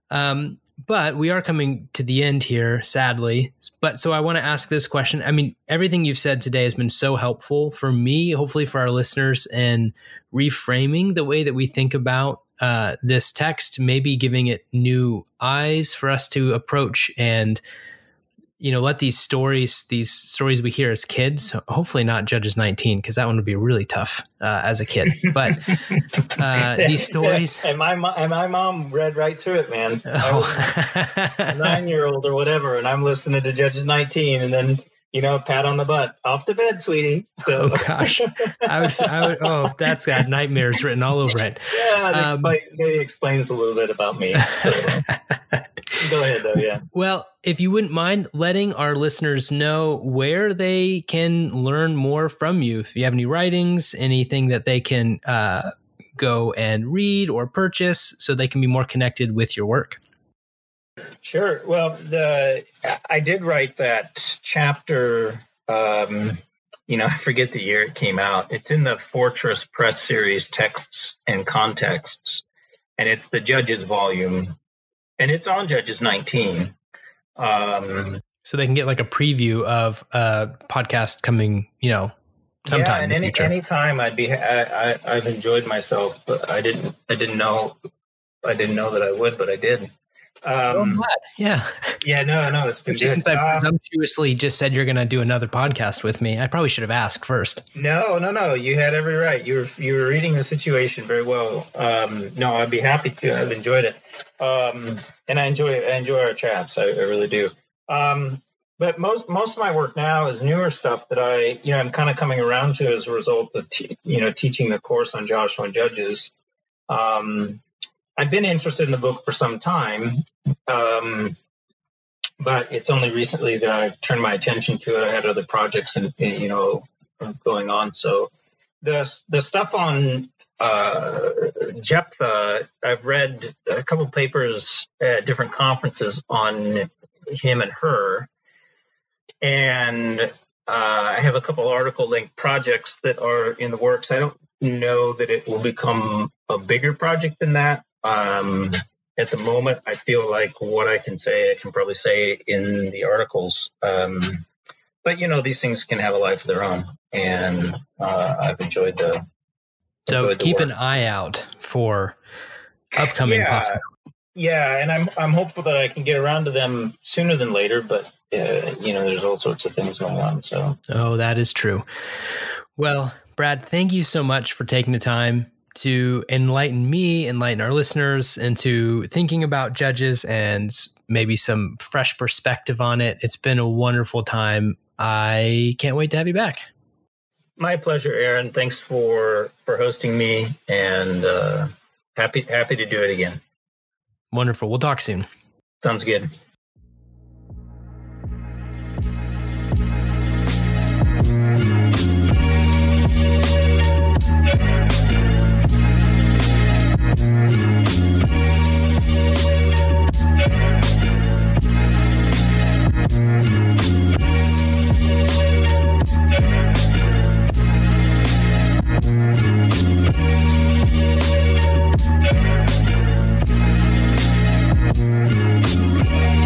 Um, but we are coming to the end here, sadly. But so I want to ask this question. I mean, everything you've said today has been so helpful for me, hopefully for our listeners, and reframing the way that we think about uh, this text, maybe giving it new eyes for us to approach and you know, let these stories, these stories we hear as kids, hopefully not Judges 19, because that one would be really tough uh, as a kid. But uh, these stories. and my mom, and my mom read right through it, man. Oh. a nine year old or whatever, and I'm listening to Judges 19, and then you know, pat on the butt, off to bed, sweetie. So, oh gosh, I would, I would, oh, that's got nightmares written all over it. Yeah, it um, explain, maybe explains a little bit about me. So, go ahead, though. Yeah. Well, if you wouldn't mind letting our listeners know where they can learn more from you, if you have any writings, anything that they can uh, go and read or purchase, so they can be more connected with your work. Sure. Well, the I did write that chapter. Um, you know, I forget the year it came out. It's in the Fortress Press series, Texts and Contexts, and it's the Judges volume, and it's on Judges 19. Um, so they can get like a preview of a podcast coming, you know, sometime yeah, and in the any, future. Anytime I'd be, I, I, I've enjoyed myself, but I didn't, I didn't know, I didn't know that I would, but I did. Um. Yeah. Yeah, no, no, it's been good. since I Uh, presumptuously just said you're going to do another podcast with me. I probably should have asked first. No, no, no. You had every right. You were you were reading the situation very well. Um, no, I'd be happy to. I've enjoyed it, um, and I enjoy I enjoy our chats. I, I really do. Um, but most most of my work now is newer stuff that I you know I'm kind of coming around to as a result of te- you know teaching the course on Joshua and Judges. Um, I've been interested in the book for some time. Um, but it's only recently that I've turned my attention to it. I had other projects and, and, you know going on. So the the stuff on uh, Jephthah, I've read a couple papers at different conferences on him and her, and uh, I have a couple article length projects that are in the works. I don't know that it will become a bigger project than that. Um, at the moment, I feel like what I can say, I can probably say in the articles. Um, but you know, these things can have a life of their own, and uh, I've enjoyed the. So enjoyed the keep work. an eye out for upcoming Yeah. possibilities. Yeah, and I'm I'm hopeful that I can get around to them sooner than later. But uh, you know, there's all sorts of things going on. So Oh, that is true. Well, Brad, thank you so much for taking the time to enlighten me, enlighten our listeners into thinking about judges and maybe some fresh perspective on it. It's been a wonderful time. I can't wait to have you back. my pleasure, Aaron. Thanks for for hosting me, and uh, happy happy to do it again. Wonderful. We'll talk soon. Sounds good. Thank you.